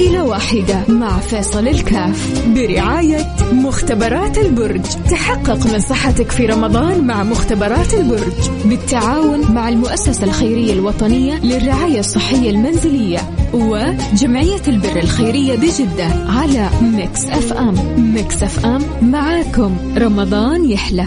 عائلة واحدة مع فيصل الكاف. برعاية مختبرات البرج. تحقق من صحتك في رمضان مع مختبرات البرج. بالتعاون مع المؤسسة الخيرية الوطنية للرعاية الصحية المنزلية. وجمعية البر الخيرية بجدة على Mix FM. Mix FM معاكم. رمضان يحلى.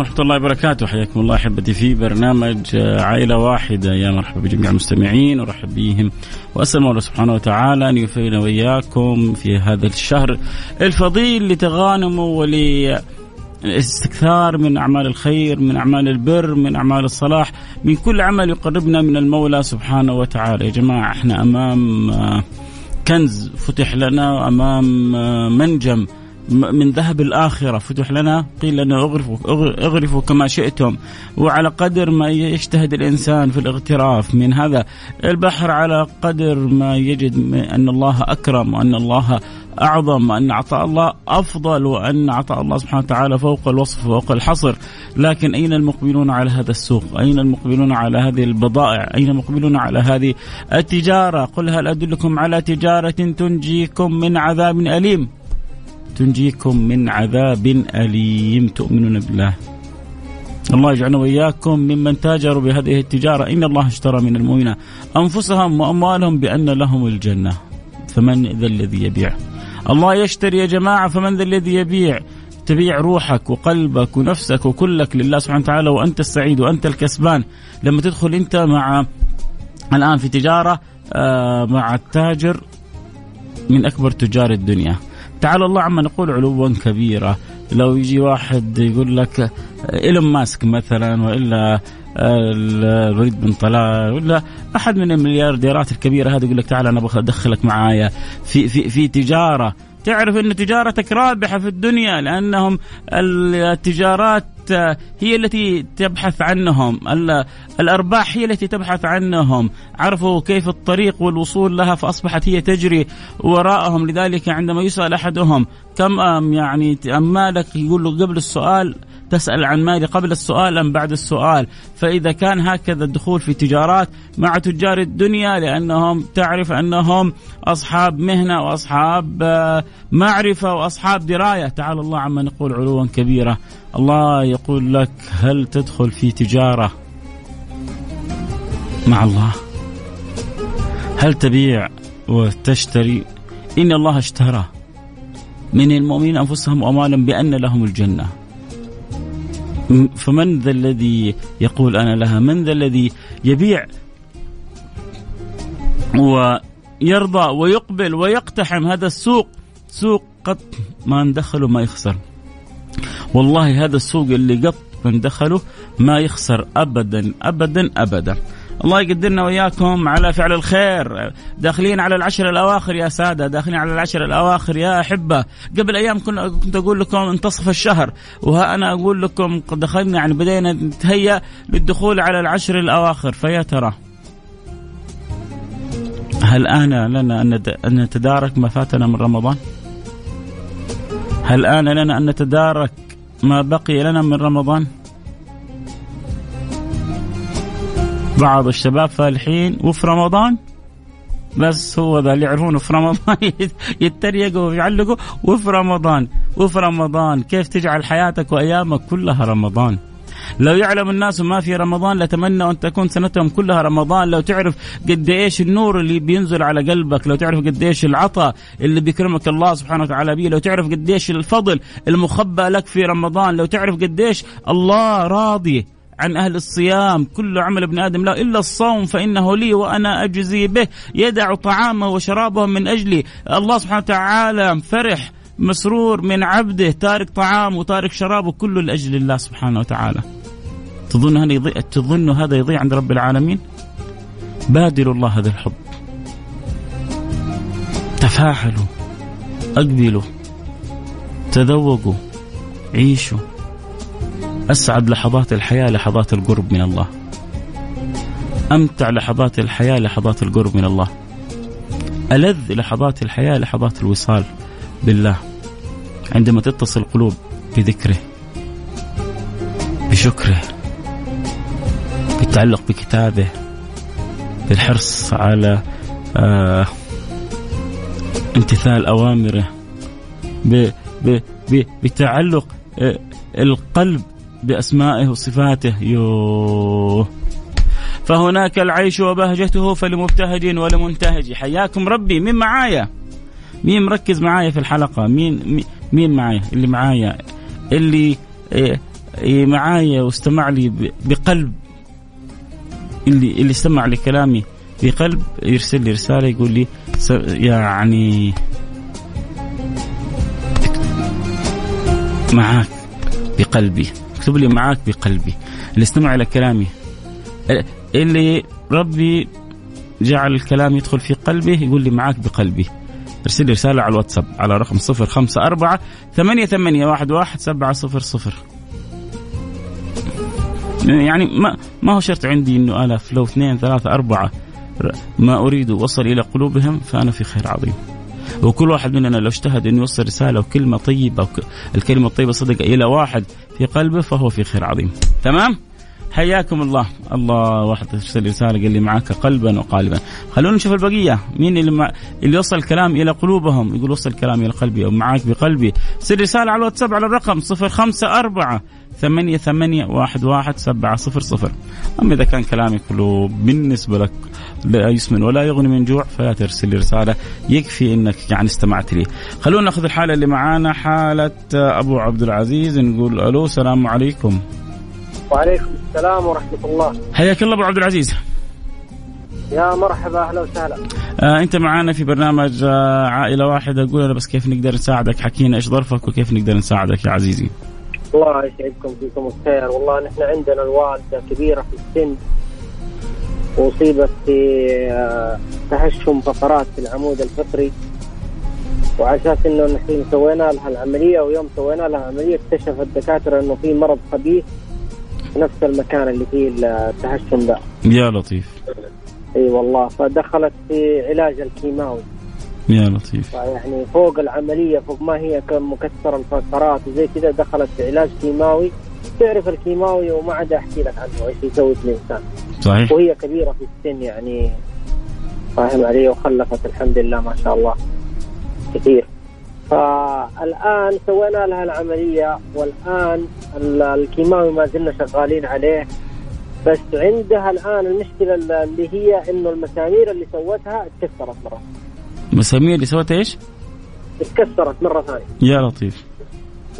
ورحمة الله وبركاته. حياكم الله أحبتي في برنامج عائلة واحدة. يا مرحبا بجميع المستمعين ورحب بهم وأسأل الله سبحانه وتعالى أن يوفقنا وإياكم في هذا الشهر الفضيل لتغانموا ول استكثار من أعمال الخير، من أعمال البر، من أعمال الصلاح، من كل عمل يقربنا من المولى سبحانه وتعالى، يا جماعة إحنا أمام كنز فتح لنا امام منجم. من ذهب الآخرة. فتح لنا قيل لنا اغرفوا, اغرفوا كما شئتم. وعلى قدر ما يجتهد الإنسان في الاغتراف من هذا البحر على قدر ما يجد أن الله أكرم وأن الله أعظم وأن عطاء الله أفضل وأن عطاء الله سبحانه وتعالى فوق الوصف وفوق الحصر. لكن أين المقبلون على هذا السوق؟ أين المقبلون على هذه البضائع؟ أين المقبلون على هذه التجارة؟ قل هل أدلكم على تجارة تنجيكم من عذاب أليم؟ تنجيكم من عذاب أليم تؤمنون بالله. الله يجعلنا وإياكم ممن تاجروا بهذه التجارة. إن الله اشترى من المؤمنين أنفسهم وأموالهم بأن لهم الجنة. فمن ذا الذي يبيع؟ الله يشتري يا جماعة فمن ذا الذي يبيع؟ تبيع روحك وقلبك ونفسك وكلك لله سبحانه وتعالى وأنت السعيد وأنت الكسبان. لما تدخل أنت مع الآن في تجارة آه، مع التاجر من أكبر تجار الدنيا. تعالى الله عما نقول علوا كبيرا لو يجي واحد يقول لك إيلون ماسك مثلا وإلا الوليد بن طلال ولا أحد من المليارديرات الكبيرة هذه يقول لك تعال أنا أدخلك معايا. في في في تجارة. تعرف إن تجارتك رابحة في الدنيا لأنهم التجارات هي التي تبحث عنهم. الأرباح هي التي تبحث عنهم. عرفوا كيف الطريق والوصول لها فأصبحت هي تجري وراءهم. لذلك عندما يسأل أحدهم كم يعني مالك يقول له قبل السؤال تسأل عن مالي قبل السؤال أم بعد السؤال. فإذا كان هكذا الدخول في تجارات مع تجار الدنيا لأنهم تعرف أنهم أصحاب مهنة وأصحاب آه، معرفة وأصحاب دراية. تعالى الله عما نقول علوا كبيرة. الله يقول لك هل تدخل في تجارة مع الله؟ هل تبيع وتشتري؟ إن الله اشترى. من المؤمنين أنفسهم وأموالهم بأن لهم الجنة. فمن ذا الذي يقول أنا لها؟ من ذا الذي يبيع ويرضى ويقبل ويقتحم هذا السوق؟ سوق قط ما دخله ما يخسر. والله هذا السوق اللي قط من دخله ما يخسر ابدا ابدا ابدا. الله يقدرنا وإياكم على فعل الخير. داخلين على العشر الأواخر يا سادة داخلين على العشر الأواخر يا أحبة. قبل أيام كنت أقول لكم انتصف الشهر وها أنا أقول لكم دخلنا يعني بدينا نتهيأ للدخول على العشر الأواخر. فيا ترى هل آن لنا أن نتدارك ما فاتنا من رمضان؟ هل آن لنا أن نتدارك ما بقي لنا من رمضان؟ بعض الشباب فالحين وفي رمضان بس هو ذا اللي يعرفونه في رمضان يتريقوا ويعلقوا وفي رمضان وفي رمضان كيف تجعل حياتك وأيامك كلها رمضان لو يعلم الناس ما في رمضان لتمنوا أن تكون سنتهم كلها رمضان. لو تعرف قد إيش النور اللي بينزل على قلبك لو تعرف قد إيش العطاء اللي بيكرمك الله سبحانه وتعالى به لو تعرف قد إيش الفضل المخبى لك في رمضان لو تعرف قد إيش الله راضي عن أهل الصيام. كل عمل ابن آدم لا إلا الصوم فإنه لي وأنا أجزي به. يدع طعامه وشرابه من أجلي. الله سبحانه وتعالى فرح مسرور من عبده تارك طعام وتارك شرابه كله لأجل الله سبحانه وتعالى. تظن هذا يضيع تظن هذا يضيع عند رب العالمين؟ بادروا الله هذا الحب. تفاعلوا أقبلوا تذوقوا عيشوا. أسعد لحظات الحياة لحظات القرب من الله. أمتع لحظات الحياة لحظات القرب من الله. ألذ لحظات الحياة لحظات الوصال. بالله عندما تتصل القلوب بذكره بشكره بالتعلق بكتابه بالحرص على آه امتثال أوامره بتعلق آه القلب بأسمائه وصفاته. يوه. فهناك العيش وبهجته فلمبتهج ولمنتهج. حياكم ربي مين معايا. مين مركز معايا في الحلقة؟ مين مين معايا؟ اللي معايا. اللي إيه، إيه، معايا واستمع لي بقلب. اللي اللي استمع لكلامي بقلب يرسل لي رسالة يقول لي يعني معاك بقلبي. اكتب لي معاك بقلبي. اللي استمع إلى كلامي. اللي ربي جعل الكلام يدخل في قلبه يقول لي معاك بقلبي. ارسل لي رسالة على الواتساب على رقم صفر خمسة أربعة ثمانية ثمانية واحد واحد سبعة صفر صفر يعني ما ما هو شرط عندي إنه آلاف لو اثنين ثلاثة أربعة ما أريد وصل إلى قلوبهم فأنا في خير عظيم. وكل واحد مننا لو اجتهد إنه يوصل رسالة وكلمة طيبة الكلمة الطيبة صدق إلى واحد في قلبه فهو في خير عظيم. تمام؟ حياكم الله. الله واحد ارسل رسالة قال لي معك قلبا وقالبا. خلونا نشوف البقية. مين اللي مع... اللي وصل الكلام إلى قلوبهم؟ يقول وصل الكلام إلى قلبي أو معك بقلبي. سر رسالة على الواتساب على الرقم 054 ثمانية ثمانية واحد واحد سبعة صفر صفر. أما إذا كان كلامي كله بالنسبة لك لا يسمن ولا يغني من جوع فلا ترسل لي رسالة. يكفي أنك يعني استمعت لي. خلونا ناخذ الحالة اللي معانا. حالة أبو عبد العزيز نقول ألو السلام عليكم. وعليكم السلام ورحمة الله. حياك الله أبو عبد العزيز. يا مرحبا أهلا وسهلا. آه أنت معانا في برنامج آه عائلة واحدة. أنا بس كيف نقدر نساعدك؟ حكينا إيش ظرفك وكيف نقدر نساعدك يا عزيزي. الله يسعدكم فيكم الخير. والله نحن عندنا الوالدة كبيرة في السن واصيبت في آه، تهشم فقرات في العمود الفقري وعلى أساس إنه نحن سوينا لها العملية ويوم سوينا لها العملية اكتشف الدكاترة إنه في مرض خبيث. نفس المكان اللي فيه التهشم ده. يا لطيف. إي والله فدخلت في علاج الكيماوي. يا لطيف. يعني فوق العملية فوق ما هي مكسره الفقرات وزي كذا دخلت في علاج كيماوي. تعرف الكيماوي وما عاد أحكي لك عنه إيش يسوي في الإنسان. صحيح. وهي كبيرة في السن يعني فاهم علي وخلفت الحمد لله ما شاء الله. كثير. فالآن سوينا لها العملية والآن الكيماوي ما زلنا شغالين عليه. بس عندها الآن المشكلة اللي هي إنه المسامير اللي سوتها اتكسرت مرة. مسامير اللي سوتها إيش؟ اتكسرت مرة ثانية. يا لطيف.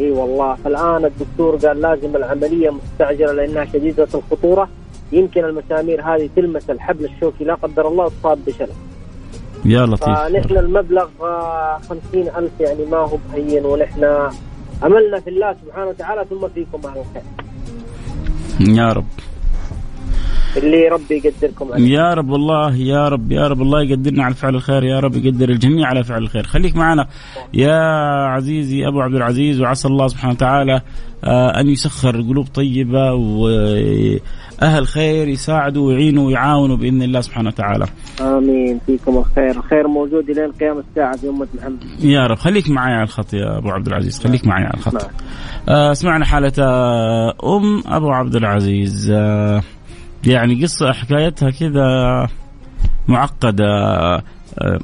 إي والله فالان الدكتور قال لازم العملية مستعجلة لأنها شديدة الخطورة. يمكن المسامير هذه تلمس الحبل الشوكي لا قدر الله تصاب بشلل. يا لطيف. فنحن المبلغ خمسين ألف يعني ما هو بهين ونحن أملنا في الله سبحانه وتعالى ثم فيكم أهل الخير يا رب. اللي ربي يقدركم عليه يا رب والله يا رب يا رب الله يقدرنا على فعل الخير يا رب يقدر الجميع على فعل الخير خليك معنا يا عزيزي أبو عبد العزيز وعسى الله سبحانه وتعالى آه، أن يسخر قلوب طيبة وأهل خير يساعدوا ويعينوا ويعاونوا بإذن الله سبحانه وتعالى. آمين فيكم الخير، الخير موجود إلى قيام الساعة في أمة محمد. يا رب خليك معي على الخط يا أبو عبد العزيز خليك معي على الخط. نعم. آه سمعنا حالة آه، أم أبو عبد العزيز يعني قصة حكايتها كذا معقدة آه،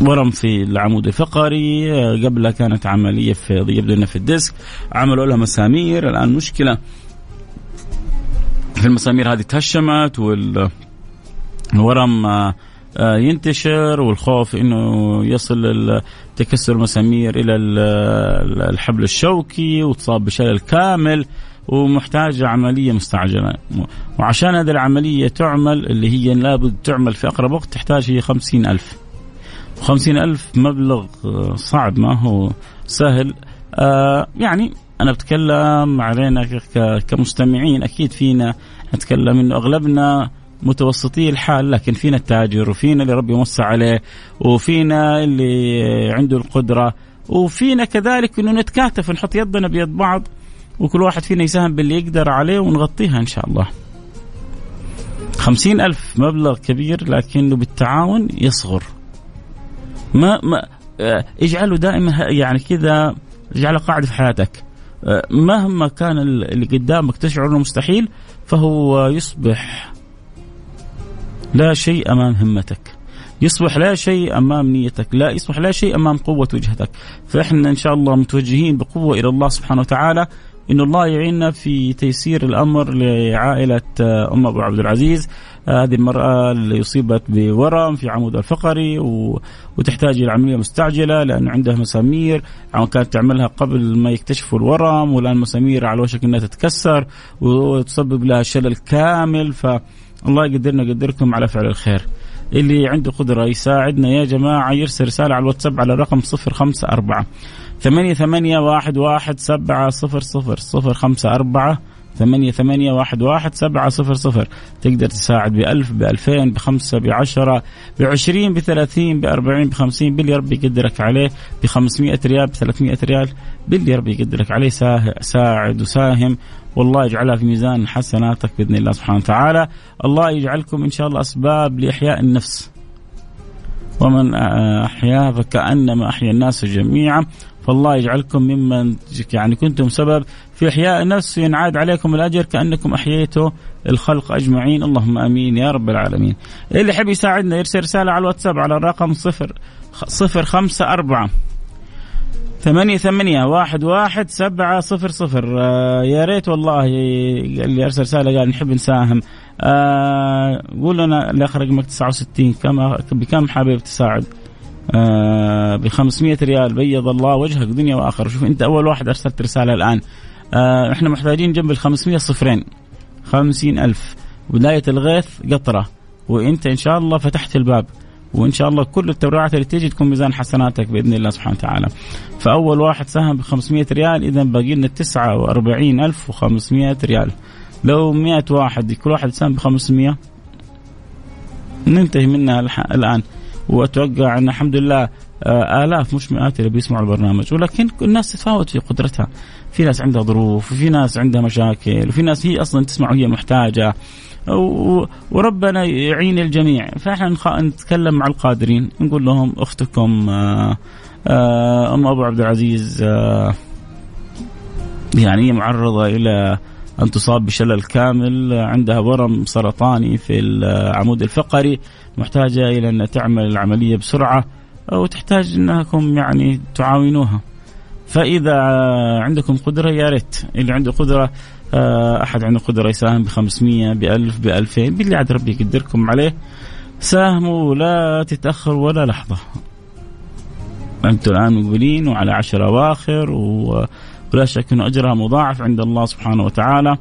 ورم في العمود الفقري آه، قبلها كانت عملية في يبدو في الديسك عملوا لها مسامير الآن مشكلة. في المسامير هذه تهشمت والورم آه، ينتشر والخوف إنه يصل تكسر المسامير إلى الحبل الشوكي وتصاب بشلل كامل. ومحتاجة عملية مستعجلة. وعشان هذه العملية تعمل اللي هي لابد تعمل في أقرب وقت تحتاج هي خمسين ألف. خمسين ألف مبلغ صعب ما هو سهل. آه يعني أنا بتكلم علينا كمستمعين أكيد فينا نتكلم إنه أغلبنا متوسطي الحال لكن فينا التاجر وفينا اللي ربي موسع عليه وفينا اللي عنده القدرة وفينا كذلك إنه نتكاتف نحط يدنا بيد بعض. وكل واحد فينا يساهم باللي يقدر عليه ونغطيها إن شاء الله. خمسين ألف مبلغ كبير لكنه بالتعاون يصغر. ما, ما آه، اجعله دائما يعني كذا اجعله قاعدة في حياتك. آه، مهما كان اللي قدامك تشعر إنه مستحيل فهو يصبح لا شيء أمام همتك. يصبح لا شيء أمام نيتك. لا يصبح لا شيء أمام قوة وجهتك. فإحنا إن شاء الله متوجهين بقوة إلى الله سبحانه وتعالى. إن الله يعيننا في تيسير الأمر لعائلة آه، أم أبو عبد العزيز. هذه المرأة اللي أصيبت بورم في عمود الفقري و... وتحتاج إلى عملية مستعجلة لأنه عندها مسامير. كانت تعملها قبل ما يكتشفوا الورم والآن مسامير على وشك إنها تتكسر وتسبب لها شلل كامل. فالله يقدرنا يقدركم على فعل الخير. اللي عنده قدرة يساعدنا يا جماعة يرسل رسالة على الواتساب على خمسة أربعة ثمانية ثمانية واحد واحد سبعة صفر صفر صفر خمسة أربعة. ثمانية ثمانية واحد واحد سبعة صفر صفر تقدر تساعد بألف بألفين بخمسة بعشرة بعشرين بثلاثين بأربعين بخمسين باللي ربي يقدرك عليه بخمسمائة ريال بثلاثمائة ريال باللي ربي يقدرك عليه ساعد وساهم. والله يجعلها في ميزان حسناتك بإذن الله سبحانه وتعالى، الله يجعلكم إن شاء الله أسباب لإحياء النفس. ومن احياها فكأنما أحيا الناس جميعا. فالله يجعلكم ممن يعني كنتم سبب في إحياء النفس ينعاد عليكم الأجر كأنكم أحييتوا الخلق أجمعين. اللهم آمين يا رب العالمين. اللي يحب يساعدنا يرسل رسالة على الواتساب على الرقم صفر صفر خمسة أربعة ثمانية ثمانية واحد واحد سبعة صفر صفر. آه يا ريت والله اللي أرسل رسالة قال نحب نساهم. آه قول لنا الأخ رقمك 69 كم بكم حابب تساعد؟ ب 500 ريال بيض الله وجهك دنيا وآخرة. شوف أنت أول واحد أرسلت رسالة الآن. آه إحنا محتاجين جنب ال 500 صفرين. 50 ألف. بداية الغيث قطرة. وأنت إن شاء الله فتحت الباب. وإن شاء الله كل التبرعات اللي تيجي تكون ميزان حسناتك بإذن الله سبحانه وتعالى. فأول واحد ساهم ب 500 ريال إذا باقي لنا 49500 ريال. لو 100 واحد كل واحد ساهم ب 500 ننتهي منها الآن. وأتوقع أن الحمد لله آه، آلاف مش مئات اللي بيسمعوا البرنامج. ولكن الناس تتفاوت في قدرتها. في ناس عندها ظروف وفي ناس عندها مشاكل وفي ناس هي أصلا تسمع وهي محتاجة. وربنا يعين الجميع. فإحنا نتكلم مع القادرين. نقول لهم أختكم آه، آه، أم أبو عبد العزيز يعني معرضة إلى أن تصاب بشلل كامل. عندها ورم سرطاني في العمود الفقري. محتاجة إلى أن تعمل العملية بسرعة وتحتاج أنكم يعني تعاونوها. فإذا عندكم قدرة يا ريت. اللي عنده قدرة آه، أحد عنده قدرة يساهم ب 500 ب 1000 ب 2000 باللي عاد ربي يقدركم عليه. ساهموا ولا تتاخروا ولا لحظة. أنتم الآن مقبلين وعلى عشر أواخر ولا شك انه أجرها مضاعف عند الله سبحانه وتعالى.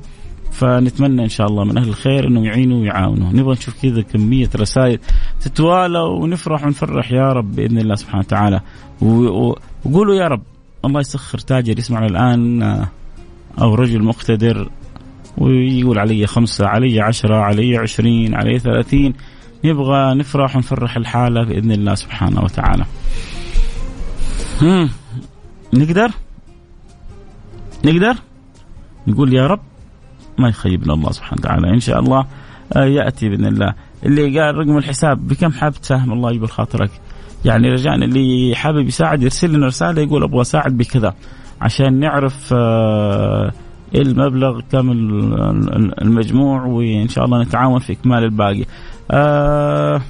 فنتمنى إن شاء الله من أهل الخير إنهم يعينوا ويعاونوا، نبغى نشوف كذا كمية رسائل تتوالى ونفرح ونفرح يا رب بإذن الله سبحانه وتعالى. وقولوا يا رب الله يسخر تاجر يسمعنا الآن أو رجل مقتدر ويقول علي خمسة علي عشرة علي عشرين علي ثلاثين. نبغى نفرح ونفرح الحالة بإذن الله سبحانه وتعالى. هم. نقدر؟ نقدر؟ نقول يا رب ما يخيبنا الله سبحانه وتعالى. إن شاء الله آه، يأتي بإذن الله. اللي قال رقم الحساب بكم حاب تساهم؟ الله يقول خاطرك. يعني رجعنا اللي حابب يساعد يرسل لنا رسالة يقول أبغى أساعد بكذا. عشان نعرف آه، المبلغ كم المجموع وإن شاء الله نتعاون في إكمال الباقي. آه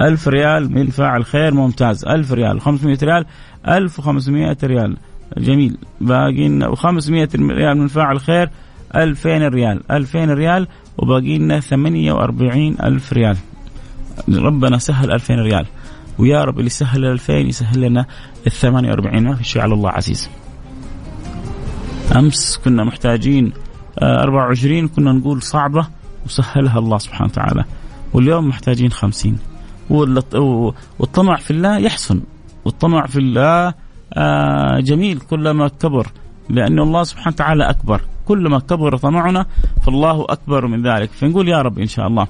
ألف ريال من فاعل خير ممتاز. ألف ريال 500 ريال 1500 ريال. جميل. باقي لنا 500 ريال من فاعل خير 2000 ريال. 2000 ريال وباقي لنا 48 ألف ريال. ربنا سهل 2000 ريال. ويا رب اللي سهل ال 2000 يسهل لنا ال 48 ما في شيء على الله عزيز. أمس كنا محتاجين 24 آه، كنا نقول صعبة وسهلها الله سبحانه وتعالى. واليوم محتاجين 50 والطمع في الله يحسن. والطمع في الله جميل كلما كبر لأن الله سبحانه وتعالى أكبر. كلما كبر طمعنا فالله أكبر من ذلك. فنقول يا رب إن شاء الله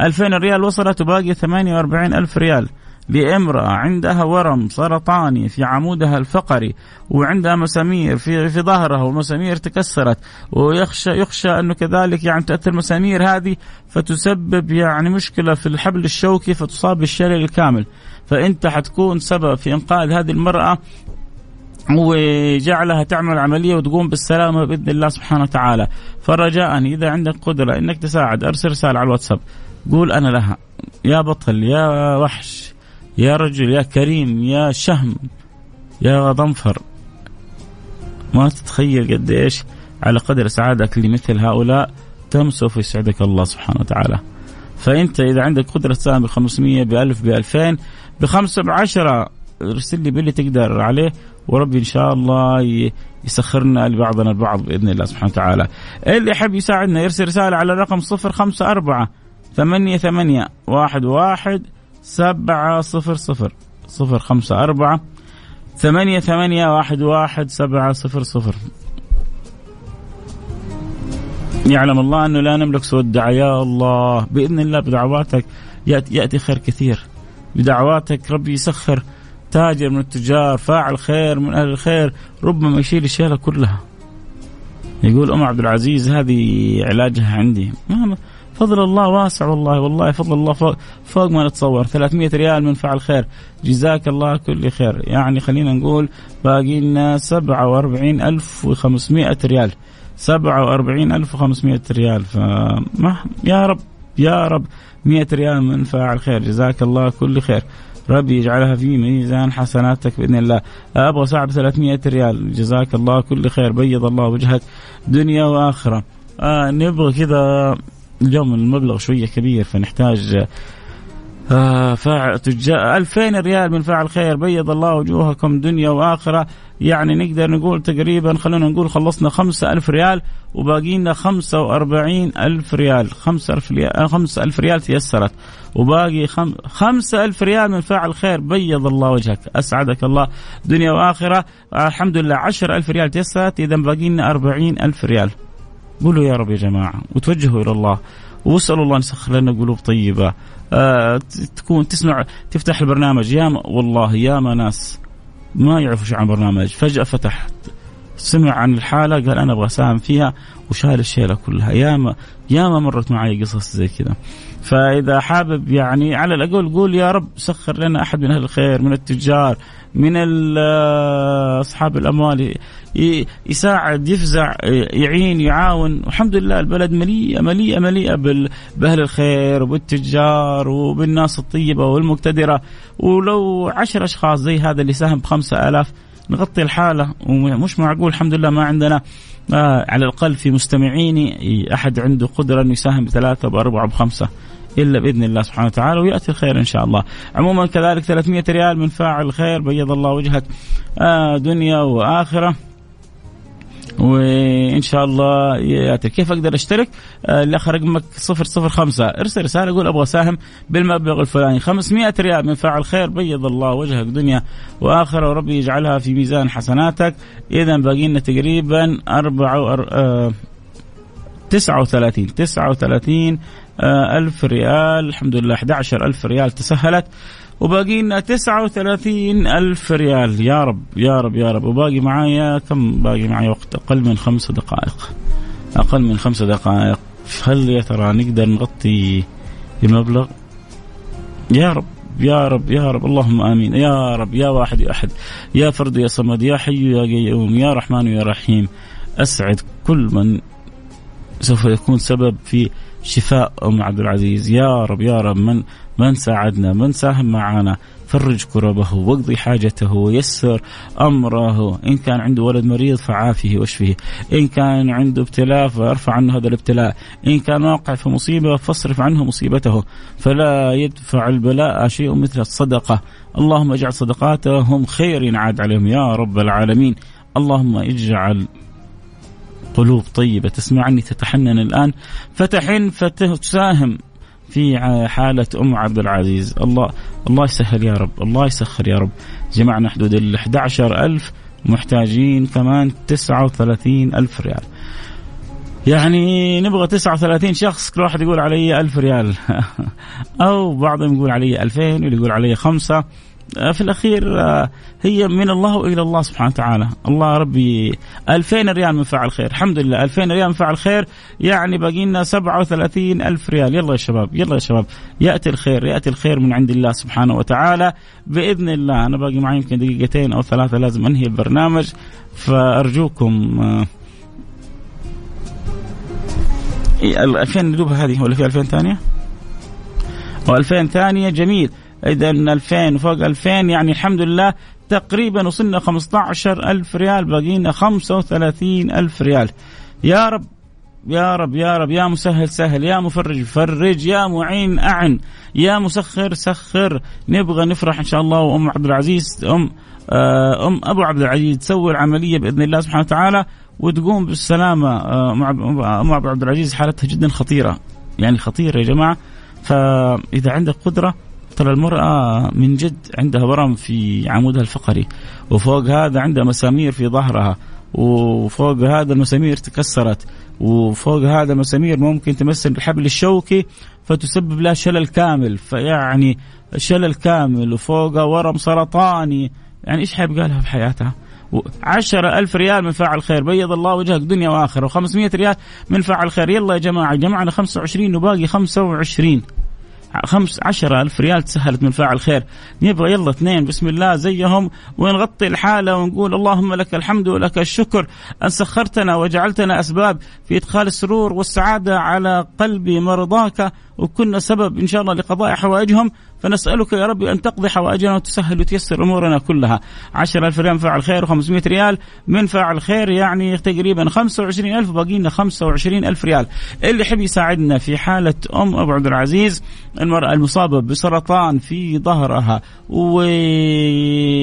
2000 ريال وصلت وباقي 48 ألف ريال. لامرأة عندها ورم سرطاني في عمودها الفقري وعندها مسامير في في ظهرها والمسامير تكسرت ويخشى يخشى انه كذلك يعني تاثر المسامير هذه فتسبب يعني مشكلة في الحبل الشوكي فتصاب بالشلل الكامل. فأنت حتكون سبب في إنقاذ هذه المرأة وجعلها تعمل عملية وتقوم بالسلامة بإذن الله سبحانه وتعالى. فرجاء إذا عندك قدرة إنك تساعد أرسل رسالة على الواتساب. قول أنا لها. يا بطل يا وحش يا رجل يا كريم يا شهم يا ضنفر ما تتخيل قد إيش على قدر سعادتك لمثل هؤلاء تم سوف يسعدك الله سبحانه وتعالى. فأنت إذا عندك قدرة تساهم ب 500 ب 1000 ب 2000 بخمسة بعشرة ارسل لي باللي تقدر عليه وربي إن شاء الله يسخرنا لبعضنا البعض بإذن الله سبحانه وتعالى. اللي يحب يساعدنا يرسل رسالة على الرقم 054 ثمانية ثمانية واحد واحد سبعة صفر صفر صفر خمسة أربعة ثمانية ثمانية واحد واحد سبعة صفر صفر. يعلم الله أنه لا نملك سوى الدعاء يا الله. بإذن الله بدعواتك يأتي, خير كثير. بدعواتك ربي يسخر. تاجر من التجار فاعل خير من أهل الخير ربما يشيل الشيلة كلها. يقول أم عبد العزيز هذه علاجها عندي. فضل الله واسع والله والله فضل الله فوق, فوق ما نتصور. 300 ريال من فعل خير. جزاك الله كل خير. يعني خلينا نقول باقي لنا 47500 ريال. 47500 ريال. فما يا رب يا رب 100 ريال من فاعل خير. جزاك الله كل خير. ربي يجعلها في ميزان حسناتك بإذن الله. أبغى ساعة ب 300 ريال. جزاك الله كل خير. بيض الله وجهك. دنيا وآخرة. آه نبغى كذا اليوم المبلغ شوية كبير فنحتاج آه فاعل تجار 2000 ريال من فاعل خير بيض الله وجوهكم دنيا وآخرة. يعني نقدر نقول تقريبا خلونا نقول خلصنا 5000 ريال وباقي لنا 45000 ريال. 5000 ريال 5000 ريال تيسرت. وباقي 5000 ريال من فاعل خير بيض الله وجهك. أسعدك الله. دنيا وآخرة. آه الحمد لله 10000 ريال تيسرت. اذا باقي لنا 40000 ريال. قولوا يا رب يا جماعة وتوجهوا إلى الله. واسألوا الله أن يسخر لنا قلوب طيبة. تكون تسمع تفتح البرنامج. يا والله يا ما ناس ما يعرفوا شو عن برنامج. فجأة فتحت سمع عن الحالة قال أنا أبغى أساهم فيها وشال الشيلة كلها. ياما ياما مرت معي قصص زي كذا. فإذا حابب يعني على الأقل قول يا رب سخر لنا أحد من أهل الخير من التجار من أصحاب الأموال. يساعد يفزع يعين يعاون والحمد لله البلد مليئة مليئة مليئة بأهل الخير وبالتجار وبالناس الطيبة والمقتدرة ولو عشر أشخاص زي هذا اللي ساهم بخمسة آلاف نغطي الحالة ومش معقول الحمد لله ما عندنا آه على الأقل في مستمعيني أحد عنده قدرة أنه يساهم بثلاثة بأربعة بخمسة إلا بإذن الله سبحانه وتعالى ويأتي الخير إن شاء الله. عموما كذلك 300 ريال من فاعل الخير بيض الله وجهك آه دنيا وآخرة. وإن شاء الله يأتي. كيف أقدر أشترك؟ آه الأخ رقمك 005 ارسل رسالة قول أبغى اساهم بالمبلغ الفلاني. 500 ريال. من فاعل خير بيض الله وجهك دنيا وآخرة وربي يجعلها في ميزان حسناتك. اذا باقي لنا تقريبا 4 آه 39 39 آه، ألف ريال. الحمد لله 11 ألف ريال تسهلت. وباقي لنا 39 ألف ريال. يا رب يا رب يا رب. وباقي معايا كم؟ باقي معايا وقت أقل من خمس دقائق. أقل من خمس دقائق. هل يا ترى نقدر نغطي المبلغ؟ يا رب يا رب يا رب. اللهم آمين. يا رب يا واحد يا أحد. يا فرد يا صمد يا حي يا قيوم يا رحمن يا رحيم. أسعد كل من سوف يكون سبب في شفاء أم عبد العزيز. يا رب يا رب. من من ساعدنا من ساهم معنا فرج كربه واقضي حاجته ويسر أمره. إن كان عنده ولد مريض فعافه واشفه إن كان عنده ابتلاء فارفع عنه هذا الابتلاء. إن كان واقع في مصيبة فاصرف عنه مصيبته. فلا يدفع البلاء شيء مثل الصدقة. اللهم اجعل صدقاتهم خير ينعاد عليهم يا رب العالمين. اللهم اجعل قلوب طيبة. تسمعني تتحنن الآن. فتحن فتساهم. في حالة أم عبد العزيز. الله الله يسهل يا رب الله يسخر يا رب. جمعنا حدود ال ألف محتاجين كمان 39 ألف ريال. يعني نبغى 39 شخص كل واحد يقول علي ألف ريال. أو بعضهم يقول علي 2000 واللي يقول علي خمسة. في الأخير آه، هي من الله وإلى الله سبحانه وتعالى. الله ربي 2000 ريال من فعل خير. الحمد لله 2000 ريال من فعل خير. يعني باقي لنا 37 ألف ريال. يلا يا شباب يلا يا شباب. يأتي الخير يأتي الخير من عند الله سبحانه وتعالى. بإذن الله أنا باقي معي يمكن دقيقتين أو ثلاثة لازم أنهي البرنامج. فأرجوكم آه، ال 2000 ندوب هذه ولا في 2000 ثانية؟ و2000 ثانية جميل. اذا 2000 وفوق 2000 يعني الحمد لله تقريبا وصلنا 15000 ريال باقينا 35000 ريال. يا رب يا رب يا رب يا مسهل سهل يا مفرج فرج يا معين أعن يا مسخر سخر. نبغى نفرح إن شاء الله وأم عبد العزيز أم آه، أم أبو عبد العزيز تسوي العملية بإذن الله سبحانه وتعالى وتقوم بالسلامة آه، أم عبد العزيز حالتها جدا خطيرة. يعني خطيرة يا جماعة. فإذا عندك قدرة ترى المرأة من جد عندها ورم في عمودها الفقري وفوق هذا عندها مسامير في ظهرها وفوق هذا المسامير تكسرت وفوق هذا المسامير ممكن تمثل الحبل الشوكي فتسبب لها شلل كامل فيعني شلل كامل وفوقها ورم سرطاني. يعني إيش حيبقى لها في حياتها؟ عشرة ألف ريال من فاعل خير بيض الله وجهك دنيا وآخرة و500 ريال من فاعل خير. يلا يا جماعة جمعنا 25 وباقي 25 خمس عشرة ألف ريال تسهلت من فاعل خير. نبغى يلا اثنين بسم الله زيهم ونغطي الحالة ونقول اللهم لك الحمد ولك الشكر. أن سخرتنا وجعلتنا أسباب في إدخال السرور والسعادة على قلب مرضاك. وكنا سبب إن شاء الله لقضاء حوائجهم. فنسألك يا رب أن تقضي حوائجنا وتسهل وتيسر أمورنا كلها. عشر ألف ريال من فاعل خير و500 ريال من فاعل خير يعني تقريبا 25 ألف باقي لنا 25 ألف ريال. اللي يحب يساعدنا في حالة أم أبو عبد العزيز المرأة المصابة بسرطان في ظهرها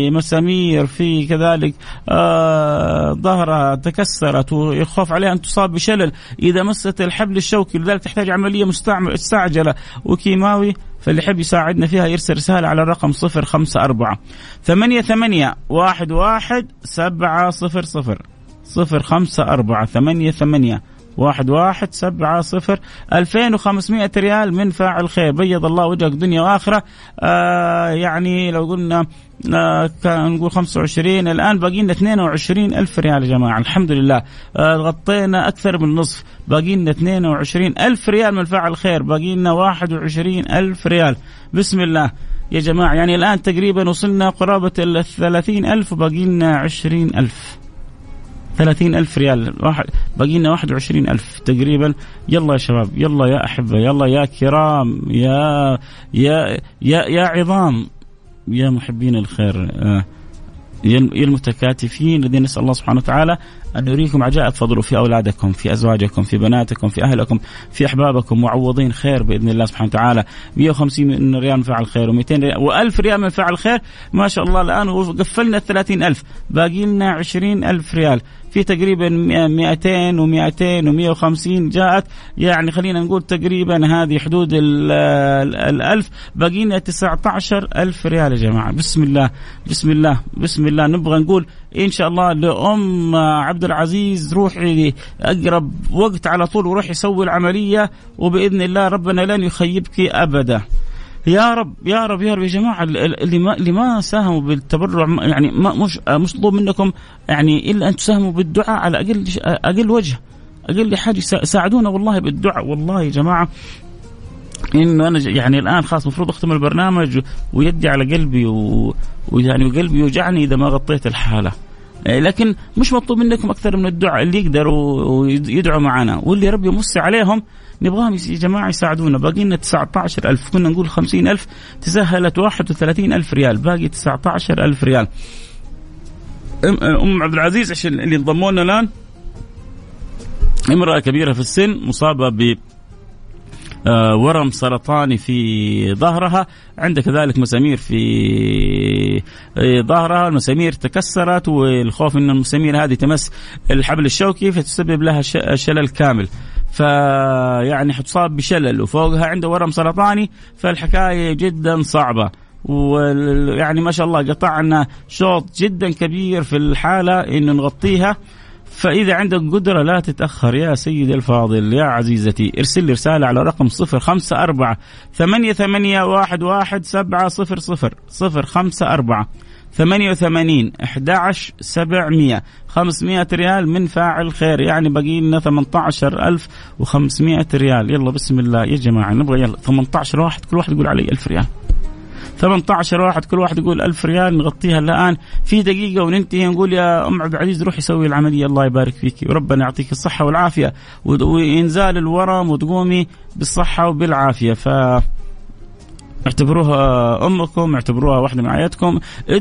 ومسامير في كذلك آه ظهرها تكسرت ويخاف عليها أن تصاب بشلل. إذا مست الحبل الشوكي لذلك تحتاج عملية مستعجلة وكيماوي فاللي يحب يساعدنا فيها يرسل رسالة على الرقم صفر خمسة أربعة. ثمانية ثمانية واحد واحد سبعة صفر صفر. صفر خمسة أربعة ثمانية ثمانية واحد واحد سبعة صفر. ألفين وخمسمائة ريال من فاعل خير. بيض الله وجهك دنيا وآخرة. آه يعني لو قلنا آه كان نقول 25 الآن باقي لنا 22 ألف ريال يا جماعة. الحمد لله. آه غطينا أكثر من نصف. باقي لنا 22 ألف ريال من فاعل خير. باقي لنا 21 ألف ريال. بسم الله. يا جماعة يعني الآن تقريبا وصلنا قرابة ال 30 ألف وباقي لنا 20 ألف. ثلاثين ألف ريال. واحد باقي واحد وعشرين ألف تقريبا. يلا يا شباب يلا يا أحبة يلا يا كرام يا يا يا, يا عظام يا محبين الخير آه يا المتكاتفين الذين نسأل الله سبحانه وتعالى أن يريكم عجائب. فضله في أولادكم في أزواجكم في بناتكم في أهلكم في أحبابكم. معوضين خير بإذن الله سبحانه وتعالى. 150 ريال من فعل خير و200 ريال و1000 ريال من فعل خير. ما شاء الله الآن وقفلنا 30000 باقي لنا 20000 ريال. في تقريبا 200 و200 و150 جاءت. يعني خلينا نقول تقريبا هذه حدود ال 1000 باقي لنا 19000 ريال يا جماعة. بسم الله بسم الله بسم الله. نبغى نقول إن شاء الله لأم عبد العزيز روحي اقرب وقت على طول وروحي سوي العملية وبإذن الله ربنا لن يخيبك أبدا. يا رب يا رب يا رب يا جماعة اللي ما اللي ما ساهموا بالتبرع يعني ما مش مش مطلوب منكم يعني إلا أن تساهموا بالدعاء على أقل أقل وجه أقل حاجة ساعدونا والله بالدعاء. والله يا جماعة إنه أنا يعني الآن خلاص المفروض أختم البرنامج ويدي على قلبي ويعني وقلبي يوجعني إذا ما غطيت الحالة. لكن مش مطلوب منكم أكثر من الدعاء اللي يقدروا ويدعوا معنا. واللي ربي يمس عليهم نبغاهم يا جماعة يساعدونا. باقي لنا 19000 كنا نقول 50000 تسهلت 31000 ريال. باقي 19000 ريال. ام عبد العزيز عشان اللي انضموا لنا الآن؟ امرأة كبيرة في السن مصابة ب ورم سرطاني في ظهرها. عندها كذلك مسامير في آه، ظهرها. المسامير تكسرت والخوف إن المسامير هذه تمس الحبل الشوكي فتسبب لها شلل كامل. فيعني حتصاب بشلل وفوقها عنده ورم سرطاني فالحكاية جدا صعبة. ويعني ما شاء الله قطعنا شوط جدا كبير في الحالة إنه نغطيها. فإذا عندك قدرة لا تتأخر يا سيدي الفاضل يا عزيزتي. ارسل لي رسالة على رقم صفر خمسة أربعة ثمانية ثمانية واحد واحد سبعة صفر صفر صفر خمسة أربعة ثمانية وثمانين أحد سبعمية. خمسمائة ريال من فاعل خير يعني باقي لنا ثمانية عشر ألف وخمسمائة ريال. يلا بسم الله يا جماعة نبغى يلا. ثمانية عشر واحد كل واحد يقول علي ألف ريال. 18 واحد كل واحد يقول ألف ريال نغطيها الآن. في دقيقة وننتهي نقول يا أم عبد العزيز روحي سوي العملية. الله يبارك فيك. وربنا يعطيك الصحة والعافية. وإنزال الورم وتقومي بالصحة وبالعافية. ف اعتبروها أمكم اعتبروها واحدة من عائلتكم.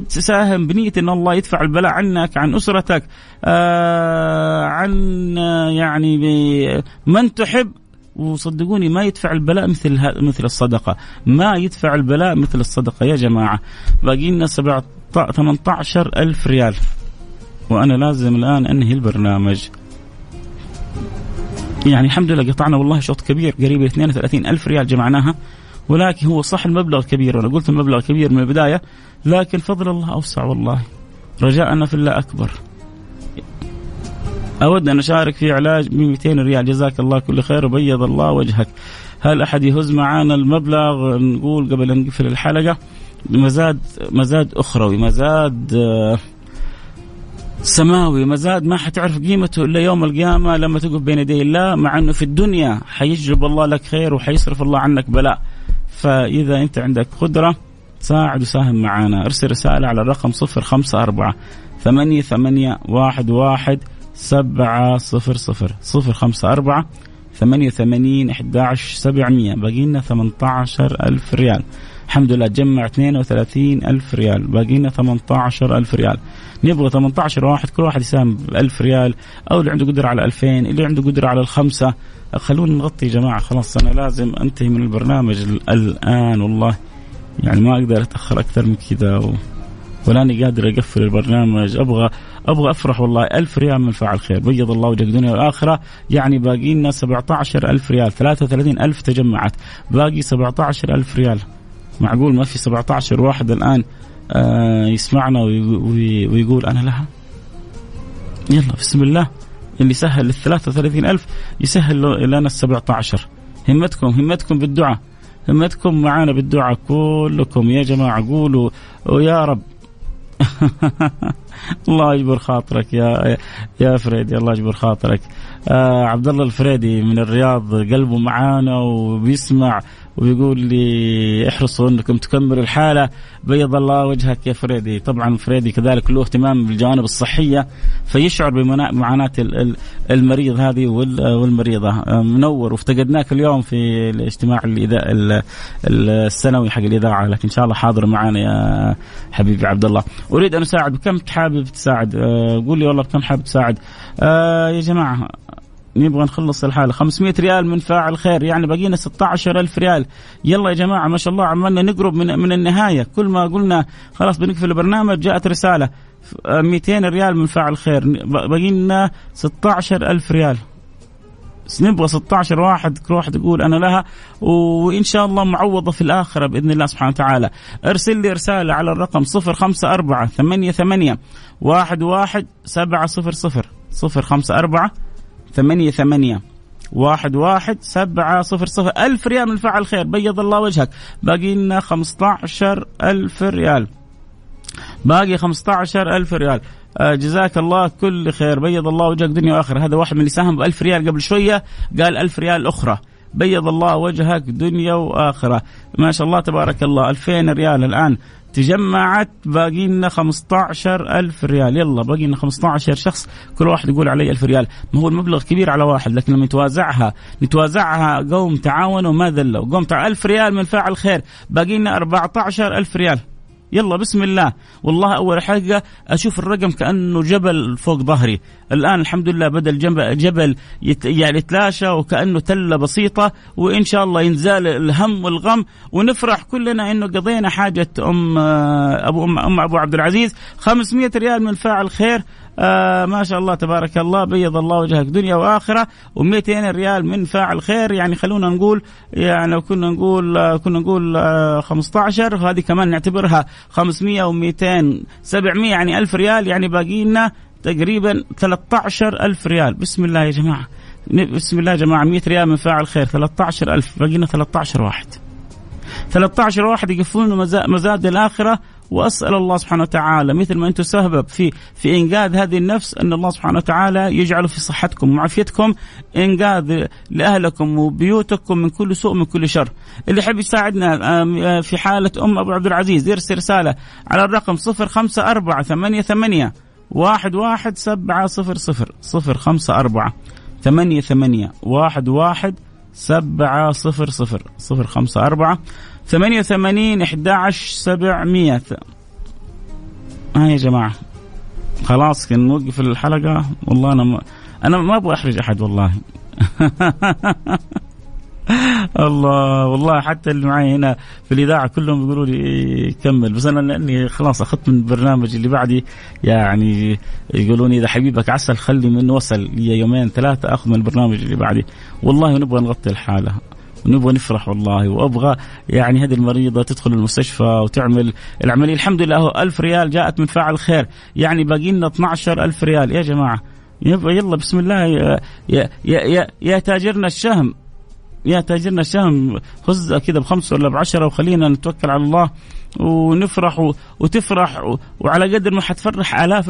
تساهم بنية إن الله يدفع البلاء عنك عن أسرتك آه عن يعني من تحب وصدقوني ما يدفع البلاء مثل مثل الصدقة. ما يدفع البلاء مثل الصدقة يا جماعة. باقي لنا 18 ألف ريال. وأنا لازم الآن أنهي البرنامج. يعني الحمد لله قطعنا والله شوط كبير قريب 32 ألف ريال جمعناها. ولكن هو صح المبلغ كبير وأنا قلت المبلغ كبير من البداية لكن فضل الله أوسع والله. رجاءنا في الله أكبر. أود أن أشارك في علاج ب 200 ريال. جزاك الله كل خير وبيض الله وجهك. هل أحد يهز معانا المبلغ؟ نقول قبل أن نقفل الحلقة مزاد مزاد أخروي مزاد آه، سماوي. مزاد ما حتعرف قيمته إلا يوم القيامة لما تقف بين يدي الله مع إنه في الدنيا حيجلب الله لك خير وحيصرف الله عنك بلاء. فإذا أنت عندك قدرة ساعد وساهم معنا أرسل رسالة على الرقم 054 ثمانية ثمانية واحد واحد سبعة صفر صفر. صفر خمسة أربعة ثمانية وثمانين أحد عشر سبعمية. باقي لنا ثمانية عشر ألف ريال. الحمد لله تجمع 32 ألف ريال. باقي لنا 18 ألف ريال. نبغى 18 واحد كل واحد يساهم ب 1000 ريال. أو اللي عنده قدرة على 2000 اللي عنده قدرة على الخمسة. خلونا نغطي يا جماعة خلاص أنا لازم أنتهي من البرنامج الآن والله يعني ما أقدر أتأخر أكثر من كذا و... ولاني قادر اقفل البرنامج. أبغى أبغى أفرح والله. ألف ريال من فعل خير. بيض الله وجهك الدنيا والآخرة. يعني باقي لنا 17 ألف ريال. 33 ألف تجمعت. باقي 17 ألف ريال. معقول ما في 17 واحد الآن آه يسمعنا ويقول أنا لها؟ يلا بسم الله. اللي سهل لل 33 ألف يسهل لنا ال 17 همتكم همتكم بالدعاء. همتكم معانا بالدعاء. كلكم يا جماعة قولوا. ويا رب. الله يجبر خاطرك يا يا فريدي الله يجبر خاطرك. آه عبد الله الفريدي من الرياض قلبه معانا وبيسمع ويقول لي احرصوا انكم تكملوا الحالة بيض الله وجهك يا فريدي. طبعا فريدي كذلك له اهتمام بالجوانب الصحية فيشعر بمعاناه المريض هذه والمريضة. منور وافتقدناك اليوم في الاجتماع السنوي حق الإذاعة لكن إن شاء الله حاضر معنا يا حبيبي عبد الله أريد أن أساعد بكم حابب تساعد؟ آه، قول لي والله بكم حابب تساعد؟ آه يا جماعة نبغى نخلص الحالة. 500 ريال من فاعل خير يعني بقينا 16000 ريال. يلا يا جماعة ما شاء الله عمالنا نقرب من من النهاية. كل ما قلنا خلاص بنقفل البرنامج جاءت رسالة. 200 ريال من فاعل خير. باقي لنا 16000 ريال. نبغى 16 واحد كل واحد يقول أنا لها. وإن شاء الله معوضة في الآخرة بإذن الله سبحانه وتعالى. أرسل لي رسالة على الرقم 054 88 11 700 054 ثمانية ثمانية. واحد واحد سبعة صفر صفر. ألف ريال من فعل خير. بيض الله وجهك. باقي لنا خمسة عشر ألف ريال. باقي خمسة عشر ألف ريال. آه جزاك الله كل خير. بيض الله وجهك دنيا وآخرة. هذا واحد من اللي ساهم بألف ريال قبل شوية قال ألف ريال أخرى. بيض الله وجهك دنيا وآخرة. ما شاء الله تبارك الله. ألفين ريال الآن. تجمعت باقي لنا 15 ألف ريال. يلا باقي لنا 15 شخص كل واحد يقول علي ألف ريال. ما هو المبلغ كبير على واحد لكن لما نتوازعها نتوازعها قوم تعاونوا ما ذلوا. قوم تع ألف ريال من فاعل خير باقي لنا 14 ألف ريال. يلا بسم الله. والله أول حاجة أشوف الرقم كأنه جبل فوق ظهري. الآن الحمد لله بدا الجبل جبل يت يعني يتلاشى وكأنه تلة بسيطة وإن شاء الله ينزال الهم والغم ونفرح كلنا إنه قضينا حاجة ام ابو ام, أم أبو عبد العزيز. 500 ريال من فاعل خير. آه ما شاء الله تبارك الله بيض الله وجهك دنيا وآخرة. و200 ريال من فاعل خير. يعني خلونا نقول يعني لو كنا نقول آه كنا نقول آه 15 هذه كمان نعتبرها 500 و200 700 يعني 1000 ريال. يعني باقي لنا تقريبا 13 ألف ريال. بسم الله يا جماعة. بسم الله يا جماعة. 100 ريال من فاعل خير. 13 ألف. بقينا 13 واحد. 13 واحد يقفلون مزاد الآخرة. وأسأل الله سبحانه وتعالى مثل ما أنتم سبب في في إنقاذ هذه النفس أن الله سبحانه وتعالى يجعل في صحتكم وعافيتكم إنقاذ لأهلكم وبيوتكم من كل سوء من كل شر. اللي يحب يساعدنا آه، في حالة أم أبو عبد العزيز يرسل رسالة على الرقم 054 88 واحد واحد سبعة صفر صفر صفر ثمانية وثمانين أحد عشر سبعمية. ها يا جماعة. خلاص كان نوقف الحلقة. والله أنا ما أنا ما أبغى أحرج أحد والله. الله والله حتى اللي معي هنا في الإذاعة كلهم بيقولوا لي كمل. بس أنا لأني خلاص أخذت من البرنامج اللي بعدي يعني يقولون إذا حبيبك عسل خلي منه وصل لي يومين ثلاثة أخذ من البرنامج اللي بعدي. والله نبغى نغطي الحالة. ونبغى نفرح والله وأبغى يعني هذه المريضة تدخل المستشفى وتعمل العملية. الحمد لله ألف ريال جاءت من فاعل خير. يعني باقي لنا 12 ألف ريال. يا جماعة يلا بسم الله يا يا يا, يا تاجرنا الشهم يا تاجرنا الشهم. خذ كذا بخمسة ولا بعشرة وخلينا نتوكل على الله ونفرح وتفرح وعلى قدر ما حتفرح آلاف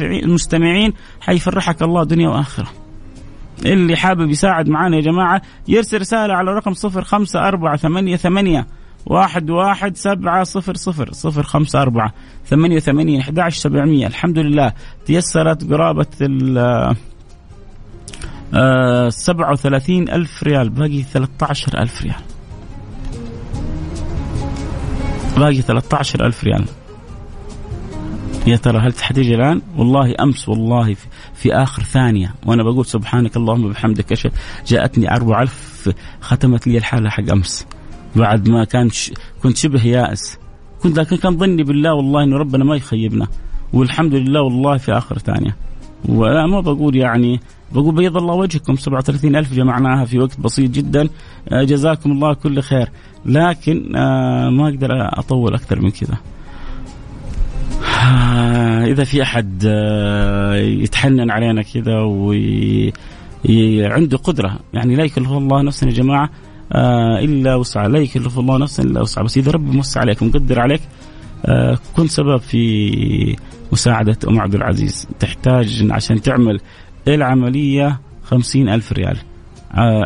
المستمعين حيفرحك الله دنيا وآخرة. اللي حابب يساعد معنا يا جماعة يرسل رسالة على رقم صفر خمسة أربعة ثمانية ثمانية واحد واحد سبعة صفر صفر صفر خمسة أربعة ثمانية وثمانين أحد سبعمية. الحمد لله تيسرت قرابة آه، سبعة وثلاثين ألف ريال باقي ثلاثة عشر ألف ريال. باقي ثلاثة عشر ألف ريال. يا ترى هل تحتاج الآن؟ والله أمس والله في, في آخر ثانية. وأنا بقول سبحانك اللهم وبحمدك أشهد. جاءتني أربع ألف ختمت لي الحالة حق أمس. بعد ما كان ش... كنت شبه يائس. كنت لكن كان ظني بالله والله إنه ربنا ما يخيبنا. والحمد لله والله في آخر ثانية. ولا ما بقول يعني بقول بيض الله وجهكم. 37 ألف جمعناها في وقت بسيط جدا. آه، جزاكم الله كل خير. لكن آه، ما أقدر أطول أكثر من كذا. آه، إذا في أحد يتحنن علينا كذا وعنده قدرة يعني لا يكلف الله نفسا يا جماعة إلا وسع لا يكلف الله نفسا إلا وسع بس إذا ربي موسع عليك ومقدر عليك كن سبب في مساعدة أم عبد العزيز. تحتاج عشان تعمل العملية خمسين ألف ريال. آه،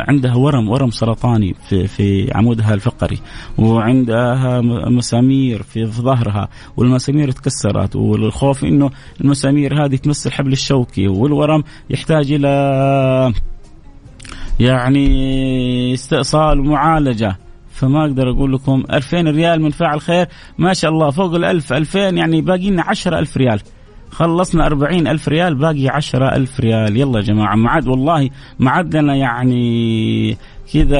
عندها ورم ورم سرطاني في في عمودها الفقري وعندها مسامير في ظهرها والمسامير تكسرت والخوف إنه المسامير هذه تمس الحبل الشوكي والورم يحتاج إلى يعني استئصال ومعالجة. فما أقدر أقول لكم 2000 ريال من فاعل خير. ما شاء الله فوق ال1000 2000 يعني باقي لنا 10000 ريال. خلصنا أربعين ألف ريال باقي عشرة ألف ريال. يلا يا جماعة ما عاد والله ما عاد لنا يعني كذا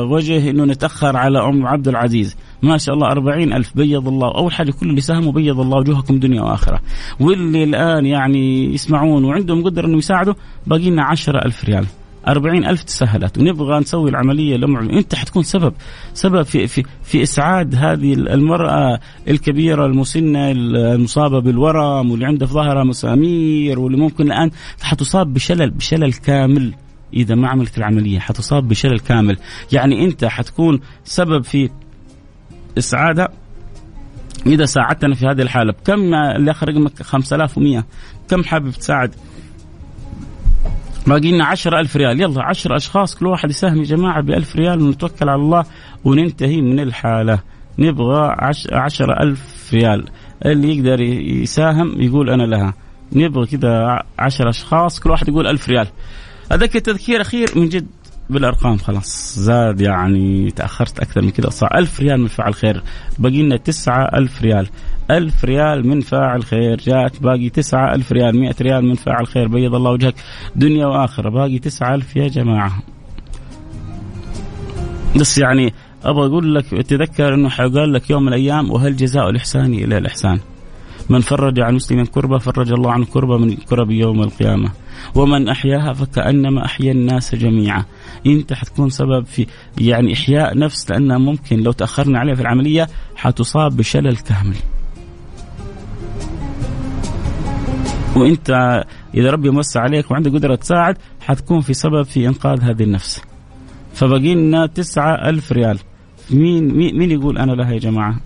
وجه إنه نتأخر على أم عبد العزيز. ما شاء الله أربعين ألف. بيض الله أول حاجة كل اللي ساهموا بيض الله وجوهكم دنيا وآخرة. واللي الآن يعني يسمعون وعندهم قدرة أنه يساعدوا باقي لنا عشرة ألف ريال. أربعين ألف تسهلت ونبغى نسوي العملية لأم أنت حتكون سبب سبب في, في, في إسعاد هذه المرأة الكبيرة المسنة المصابة بالورم واللي عندها في ظهرها مسامير واللي ممكن الآن حتصاب بشلل بشلل كامل. إذا ما عملت العملية حتصاب بشلل كامل. يعني أنت حتكون سبب في إسعادها؟ إذا ساعدتنا في هذه الحالة بكم اللي آخر رقمك 5100 كم حابب تساعد؟ باقي لنا 10000 ريال. يلا 10 أشخاص كل واحد يساهم يا جماعة ب 1000 ريال ونتوكل على الله وننتهي من الحالة. نبغى 10000 ريال. اللي يقدر يساهم يقول أنا لها. نبغى كذا 10 أشخاص كل واحد يقول 1000 ريال. أذكر تذكير أخير من جد بالأرقام خلاص. زاد يعني تأخرت أكثر من كذا صار 1000 ريال من فعل خير. باقي لنا 9000 ريال. ألف ريال من فاعل خير. جاءت باقي تسعة ألف ريال مئة ريال من فاعل خير. بيض الله وجهك. دنيا وآخرة. باقي تسعة ألف يا جماعة. بس يعني أبغى أقول لك تذكر أنه حيقال لك يوم من الأيام وهل جزاء الإحسان إلى الإحسان؟ من فرج عن مسلم كربة فرج الله عن كربة من كرب يوم القيامة. ومن أحياها فكأنما أحيا الناس جميعا. أنت حتكون سبب في يعني إحياء نفس لأنها ممكن لو تأخرنا عليها في العملية حتصاب بشلل كامل. وانت إذا ربي موسع عليك وعندك قدرة تساعد حتكون في سبب في إنقاذ هذه النفس. فبقي لنا ألف ريال. مين مين يقول أنا لها يا جماعة؟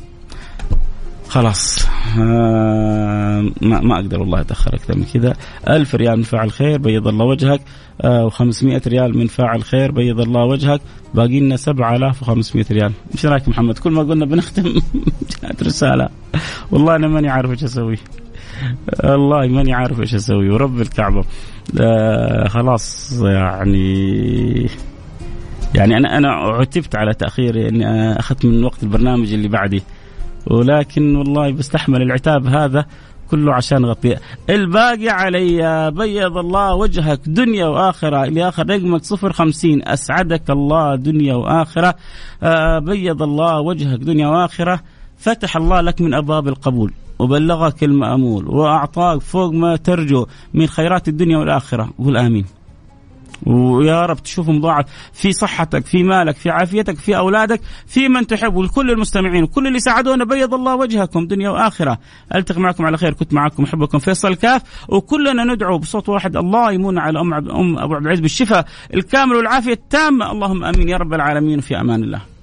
خلاص. آه ما, ما أقدر والله أتأخر أكثر من كذا. ألف ريال من فاعل خير بيض الله وجهك. آه و500 ريال من فاعل خير بيض الله وجهك. باقي لنا 7500 ريال. إيش رأيك محمد؟ كل ما قلنا بنختم. جاءت رسالة. والله أنا ماني عارف إيش أسوي. والله ماني عارف إيش أسوي. ورب الكعبة. آه خلاص يعني يعني أنا أنا عتبت على تاخيري إني أخذت من وقت البرنامج اللي بعدي. ولكن والله بستحمل العتاب هذا كله عشان غطي. الباقي علي بيض الله وجهك دنيا وآخرة. اللي آخر رقمك صفر خمسين. أسعدك الله دنيا وآخرة. آه بيض الله وجهك دنيا وآخرة. فتح الله لك من أبواب القبول. وبلغك المأمول وأعطاك فوق ما ترجو من خيرات الدنيا والآخرة. قول آمين. ويا رب تشوف مضاعف في صحتك في مالك في عافيتك في أولادك في من تحب ولكل المستمعين وكل اللي ساعدونا بيض الله وجهكم دنيا وآخرة. ألتقي معكم على خير كنت معكم أحبكم فيصل كاف. وكلنا ندعو بصوت واحد الله يمون على أم, أم أبو عبد العزيز بالشفاء الكامل والعافية التامة. اللهم آمين يا رب العالمين في أمان الله.